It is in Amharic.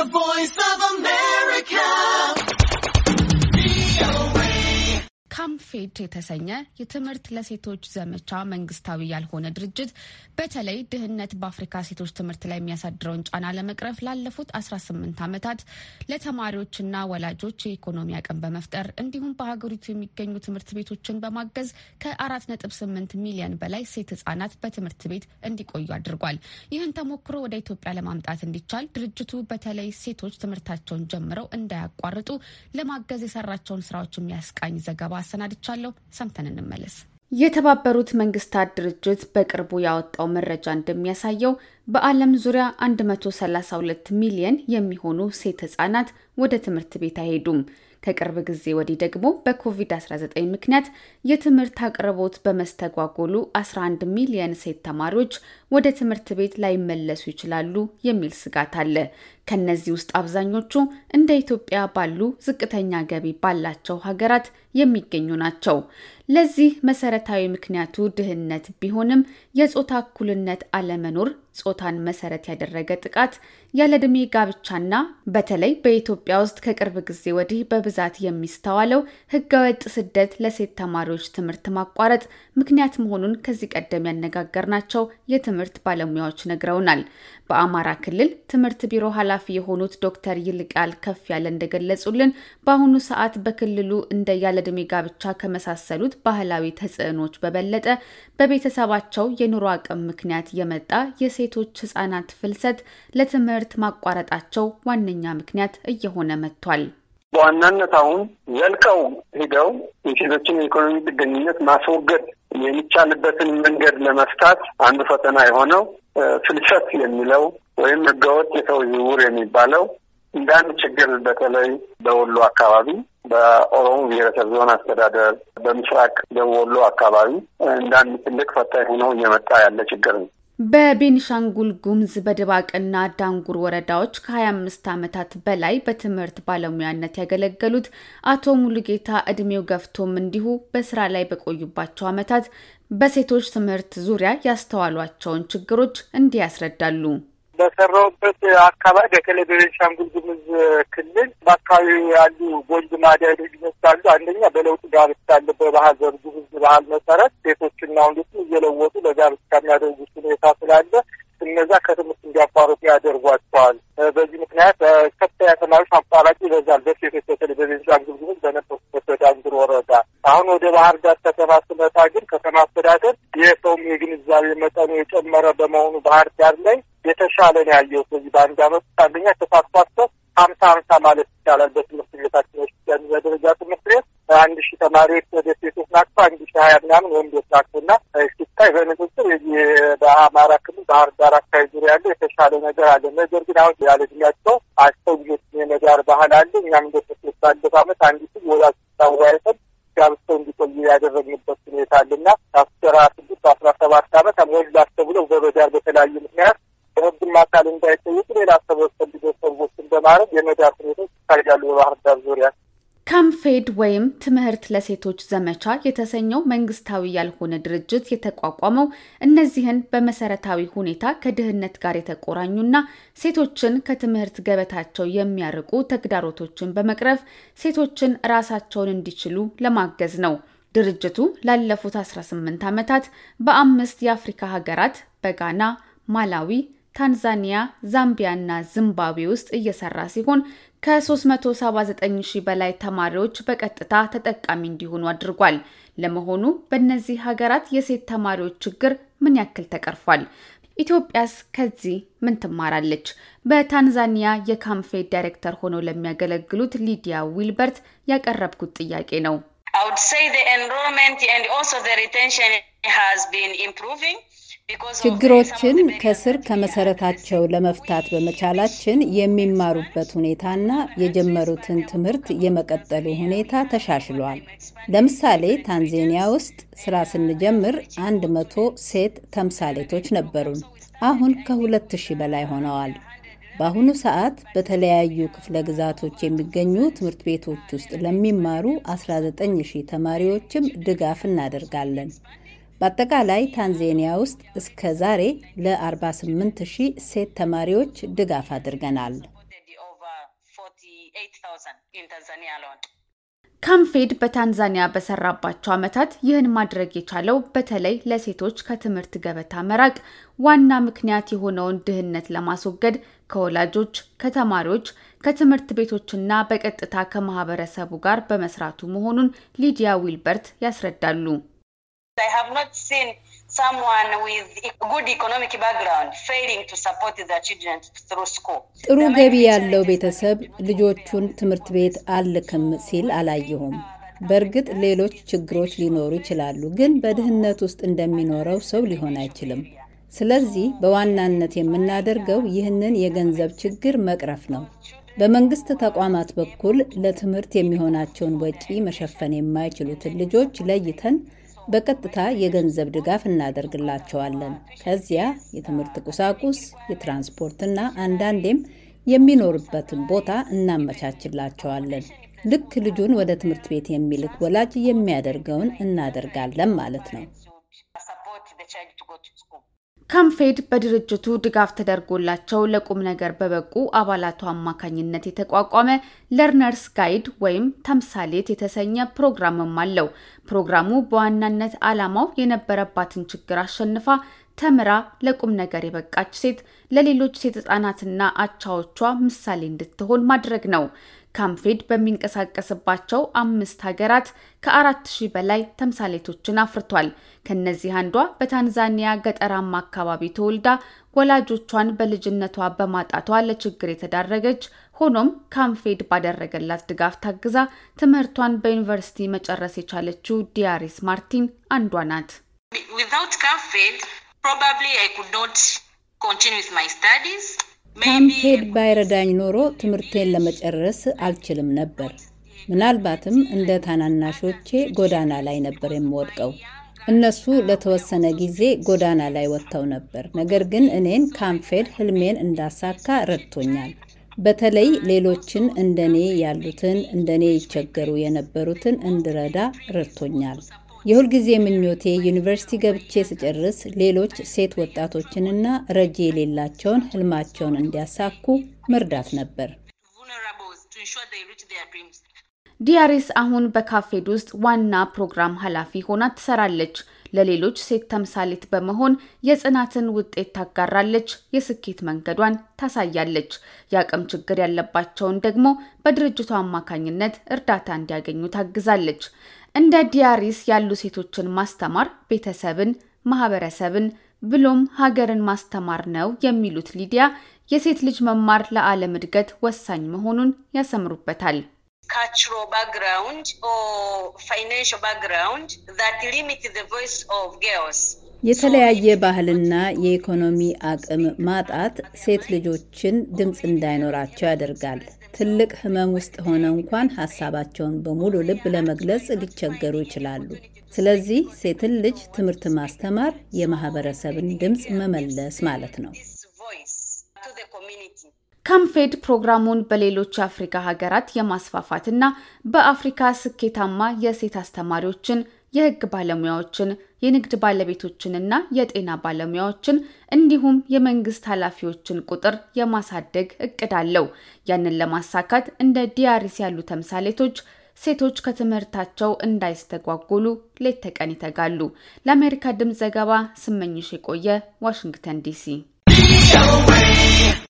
The Voice ካምፌድ የተሰኘ የትምህርት ለሴቶች ዘመቻ መንግስታዊ ያልሆነ ድርጅት በተለይ ድህነት በአፍሪካ ሴቶች ትምህርት ላይ የሚያሳድረውን ጫና ለመቅረፍ ላለፉት 18 ዓመታት ለተማሪዎችና ወላጆች የኢኮኖሚ አቅም በመፍጠር እንዲሁም በሀገሪቱ የሚገኙ ትምህርት ቤቶችን በማገዝ ከ4.8 ሚሊዮን በላይ ሴት ህጻናት በትምህርት ቤት እንዲቆዩ አድርጓል። ይህን ተሞክሮ ወደ ኢትዮጵያ ለማምጣት እንዲቻል ድርጅቱ በተለይ ሴቶች ትምህርታቸውን ጀምረው እንዳያቋርጡ ለማገዝ የሰራቸውን ስራዎች የሚያስቃኝ ዘገባ አሰናድቻለሁ። ሰምተን እንመለስ። የተባበሩት መንግስታት ድርጅት በቅርቡ ያወጣው መረጃ እንደሚያሳየው በዓለም ዙሪያ 132 ሚሊየን የሚሆኑ ሴት ህጻናት ወደ ትምህርት ቤት አይሄዱም። ከቅርብ ጊዜ ወዲህ ደግሞ በኮቪድ-19 ምክንያት የትምህርት አቅርቦት በመስተጓጎሉ 11 ሚሊየን ሴት ተማሪዎች ወደ ትምህርት ቤት ላይመለሱ ይችላሉ የሚል ስጋት አለ። ከነዚህ ውስጥ አብዛኞቹ እንደ ኢትዮጵያ ባሉ ዝቅተኛ ገቢ ባላቸው ሀገራት የሚገኙ ናቸው። ለዚህ መሰረታዊ ምክንያቱ ድህነት ቢሆንም የጾታ እኩልነት አለመኖር፣ ጾታን መሰረት ያደረገ ጥቃት፣ ያለዕድሜ ጋብቻና በተለይ በኢትዮጵያ ውስጥ ከቅርብ ጊዜ ወዲህ በብዛት የሚስተዋለው ህገወጥ ስደት ለሴት ተማሪዎች ትምህርት ማቋረጥ ምክንያት መሆኑን ከዚህ ቀደም ያነጋገርናቸው የትምህርት ባለሙያዎች ነግረውናል። በአማራ ክልል ትምህርት ቢሮ ኃላፊ የሆኑት ዶክተር ይልቃል ከፍ ያለ እንደገለጹልን በአሁኑ ሰዓት በክልሉ እንደ ያለዕድሜ ጋብቻ ከመሳሰሉት ባህላዊ ተጽዕኖች በበለጠ በቤተሰባቸው የኑሮ አቅም ምክንያት የመጣ የሴቶች ህጻናት ፍልሰት ለትምህርት ማቋረጣቸው ዋነኛ ምክንያት እየሆነ መጥቷል። በዋናነት አሁን ዘልቀው ሂደው የሴቶችን የኢኮኖሚ ጥገኝነት ማስወገድ የሚቻልበትን መንገድ ለመፍታት አንዱ ፈተና የሆነው ፍልሰት የሚለው ወይም ህገወጥ የሰው ዝውውር የሚባለው አንድ ችግር በተለይ በወሎ አካባቢ በኦሮሞ ብሔረሰብ ዞን አስተዳደር በምስራቅ ደቡብ ወሎ አካባቢ እንደ አንድ ትልቅ ፈታኝ ሆኖ እየመጣ ያለ ችግር ነው። በቤኒሻንጉል ጉሙዝ በድባቅና ዳንጉር ወረዳዎች ከ25 ዓመታት በላይ በትምህርት ባለሙያነት ያገለገሉት አቶ ሙሉጌታ እድሜው ገፍቶም እንዲሁ በስራ ላይ በቆዩባቸው ዓመታት በሴቶች ትምህርት ዙሪያ ያስተዋሏቸውን ችግሮች እንዲህ ያስረዳሉ። በሰራውበት አካባቢ በተለይ በቤንሻንጉል ጉሙዝ ክልል በአካባቢው ያሉ ጎልድ ልማዳዊ ልዩነት አንደኛ በለውጥ ጋብቻ አለ። በባህል ጉሙዝ ባህል መሰረት ሴቶችና ወንዶችን እየለወጡ ለጋብቻ የሚያደርጉት ሁኔታ ስላለ እነዛ ከትምህርት እንዲያቋርጡ ያደርጓቸዋል። በዚህ ምክንያት ከፍተኛ ተማሪዎች አቋራጭ ይበዛል። በሴቶች በተለይ በቤንሻንጉል ጉሙዝ በነበርኩበት በዳንግር ወረዳ። አሁን ወደ ባህር ዳር ከተማ ስመጣ ግን ከተማ አስተዳደር የሰውም የግንዛቤ መጠኑ የጨመረ በመሆኑ ባህር ዳር ላይ የተሻለ ነው ያየሁት። በዚህ በአንድ አመት አንደኛ ተሳትፏቸው ሀምሳ ሀምሳ ማለት ይቻላል። በትምህርት ቤታችን ውስጥ ደረጃ ትምህርት ቤት አንድ ሺህ ተማሪዎች ወደ ሴቶች ናቸው፣ አንድ ሺህ ሀያ ምናምን ወንዶች እና ሲታይ በንጽጽር በአማራ ክልል ባህር ዳር አካባቢ ዙሪያ ያለው የተሻለ ነገር አለ። ነገር ግን አሁን ያለ እድሜያቸው አስተው ልጆች ባህል አለ። እኛም እንደ ሴቶች ባለፈው አመት አንዲቱ ወላጅ ታዋይተን ጋብተው እንዲቆዩ ያደረግንበት ሁኔታ አለና አስራ ስድስት አስራ ሰባት አመት ሞላች ተብለው በመዳር በተለያዩ ምክንያት በህግም አካል እንዳይጠይቁ ሌላ ሰዎች ፈልገው ሰዎችን በማድረግ የመዳር ሁኔታዎች ይታያሉ በባህር ዳር ዙሪያ። ካምፌድ ወይም ትምህርት ለሴቶች ዘመቻ የተሰኘው መንግስታዊ ያልሆነ ድርጅት የተቋቋመው እነዚህን በመሰረታዊ ሁኔታ ከድህነት ጋር የተቆራኙና ሴቶችን ከትምህርት ገበታቸው የሚያርቁ ተግዳሮቶችን በመቅረፍ ሴቶችን ራሳቸውን እንዲችሉ ለማገዝ ነው። ድርጅቱ ላለፉት 18 ዓመታት በአምስት የአፍሪካ ሀገራት በጋና፣ ማላዊ ታንዛኒያ፣ ዛምቢያ እና ዚምባብዌ ውስጥ እየሰራ ሲሆን ከ379 ሺህ በላይ ተማሪዎች በቀጥታ ተጠቃሚ እንዲሆኑ አድርጓል። ለመሆኑ በእነዚህ ሀገራት የሴት ተማሪዎች ችግር ምን ያክል ተቀርፏል? ኢትዮጵያስ ከዚህ ምን ትማራለች? በታንዛኒያ የካምፌድ ዳይሬክተር ሆነው ለሚያገለግሉት ሊዲያ ዊልበርት ያቀረብኩት ጥያቄ ነው። ችግሮችን ከስር ከመሰረታቸው ለመፍታት በመቻላችን የሚማሩበት ሁኔታና የጀመሩትን ትምህርት የመቀጠሉ ሁኔታ ተሻሽሏል። ለምሳሌ ታንዛኒያ ውስጥ ስራ ስንጀምር አንድ መቶ ሴት ተምሳሌቶች ነበሩን። አሁን ከሁለት ሺህ በላይ ሆነዋል። በአሁኑ ሰዓት በተለያዩ ክፍለ ግዛቶች የሚገኙ ትምህርት ቤቶች ውስጥ ለሚማሩ 19 ሺህ ተማሪዎችም ድጋፍ እናደርጋለን። በአጠቃላይ ታንዛኒያ ውስጥ እስከ ዛሬ ለ48 ሺህ ሴት ተማሪዎች ድጋፍ አድርገናል። ካምፌድ በታንዛኒያ በሰራባቸው ዓመታት ይህን ማድረግ የቻለው በተለይ ለሴቶች ከትምህርት ገበታ መራቅ ዋና ምክንያት የሆነውን ድህነት ለማስወገድ ከወላጆች፣ ከተማሪዎች፣ ከትምህርት ቤቶችና በቀጥታ ከማህበረሰቡ ጋር በመስራቱ መሆኑን ሊዲያ ዊልበርት ያስረዳሉ። ጥሩ ገቢ ያለው ቤተሰብ ልጆቹን ትምህርት ቤት አልክም ሲል አላየሁም። በእርግጥ ሌሎች ችግሮች ሊኖሩ ይችላሉ፣ ግን በድህነት ውስጥ እንደሚኖረው ሰው ሊሆን አይችልም። ስለዚህ በዋናነት የምናደርገው ይህንን የገንዘብ ችግር መቅረፍ ነው። በመንግስት ተቋማት በኩል ለትምህርት የሚሆናቸውን ወጪ መሸፈን የማይችሉትን ልጆች ለይተን በቀጥታ የገንዘብ ድጋፍ እናደርግላቸዋለን። ከዚያ የትምህርት ቁሳቁስ፣ የትራንስፖርትና አንዳንዴም የሚኖርበትን ቦታ እናመቻችላቸዋለን። ልክ ልጁን ወደ ትምህርት ቤት የሚልክ ወላጅ የሚያደርገውን እናደርጋለን ማለት ነው። ካምፌድ በድርጅቱ ድጋፍ ተደርጎላቸው ለቁም ነገር በበቁ አባላቱ አማካኝነት የተቋቋመ ለርነርስ ጋይድ ወይም ተምሳሌት የተሰኘ ፕሮግራምም አለው። ፕሮግራሙ በዋናነት ዓላማው የነበረባትን ችግር አሸንፋ ተምራ ለቁም ነገር የበቃች ሴት ለሌሎች ሴት ህጻናትና አቻዎቿ ምሳሌ እንድትሆን ማድረግ ነው። ካምፌድ በሚንቀሳቀስባቸው አምስት ሀገራት ከአራት ሺህ በላይ ተምሳሌቶችን አፍርቷል። ከነዚህ አንዷ በታንዛኒያ ገጠራማ አካባቢ ተወልዳ ወላጆቿን በልጅነቷ በማጣቷ ለችግር የተዳረገች ሆኖም ካምፌድ ባደረገላት ድጋፍ ታግዛ ትምህርቷን በዩኒቨርሲቲ መጨረስ የቻለችው ዲያሪስ ማርቲን አንዷ ናት። ካምፔድ ባይረዳኝ ኖሮ ትምህርቴን ለመጨረስ አልችልም ነበር። ምናልባትም እንደ ታናናሾቼ ጎዳና ላይ ነበር የምወድቀው። እነሱ ለተወሰነ ጊዜ ጎዳና ላይ ወጥተው ነበር። ነገር ግን እኔን ካምፌድ ህልሜን እንዳሳካ ረድቶኛል። በተለይ ሌሎችን እንደኔ ያሉትን እንደኔ ይቸገሩ የነበሩትን እንድረዳ ረድቶኛል። የሁልጊዜ ምኞቴ ዩኒቨርሲቲ ገብቼ ስጨርስ ሌሎች ሴት ወጣቶችንና ረጂ የሌላቸውን ህልማቸውን እንዲያሳኩ መርዳት ነበር። ዲያሪስ አሁን በካምፌድ ውስጥ ዋና ፕሮግራም ኃላፊ ሆና ትሰራለች። ለሌሎች ሴት ተምሳሌት በመሆን የጽናትን ውጤት ታጋራለች፣ የስኬት መንገዷን ታሳያለች። የአቅም ችግር ያለባቸውን ደግሞ በድርጅቱ አማካኝነት እርዳታ እንዲያገኙ ታግዛለች። እንደ ዲያሪስ ያሉ ሴቶችን ማስተማር ቤተሰብን፣ ማህበረሰብን ብሎም ሀገርን ማስተማር ነው የሚሉት ሊዲያ የሴት ልጅ መማር ለዓለም እድገት ወሳኝ መሆኑን ያሰምሩበታል። cultural background or financial background that limit the voice of girls. የተለያየ ባህልና የኢኮኖሚ አቅም ማጣት ሴት ልጆችን ድምፅ እንዳይኖራቸው ያደርጋል። ትልቅ ሕመም ውስጥ ሆነ እንኳን ሀሳባቸውን በሙሉ ልብ ለመግለጽ ሊቸገሩ ይችላሉ። ስለዚህ ሴትን ልጅ ትምህርት ማስተማር የማህበረሰብን ድምፅ መመለስ ማለት ነው። ካምፌድ ፕሮግራሙን በሌሎች የአፍሪካ ሀገራት የማስፋፋትና በአፍሪካ ስኬታማ የሴት አስተማሪዎችን፣ የህግ ባለሙያዎችን፣ የንግድ ባለቤቶችንና የጤና ባለሙያዎችን እንዲሁም የመንግስት ኃላፊዎችን ቁጥር የማሳደግ እቅድ አለው። ያንን ለማሳካት እንደ ዲያሪስ ያሉ ተምሳሌቶች ሴቶች ከትምህርታቸው እንዳይስተጓጎሉ ሌት ተቀን ይተጋሉ። ለአሜሪካ ድምፅ ዘገባ ስመኝሽ የቆየ ዋሽንግተን ዲሲ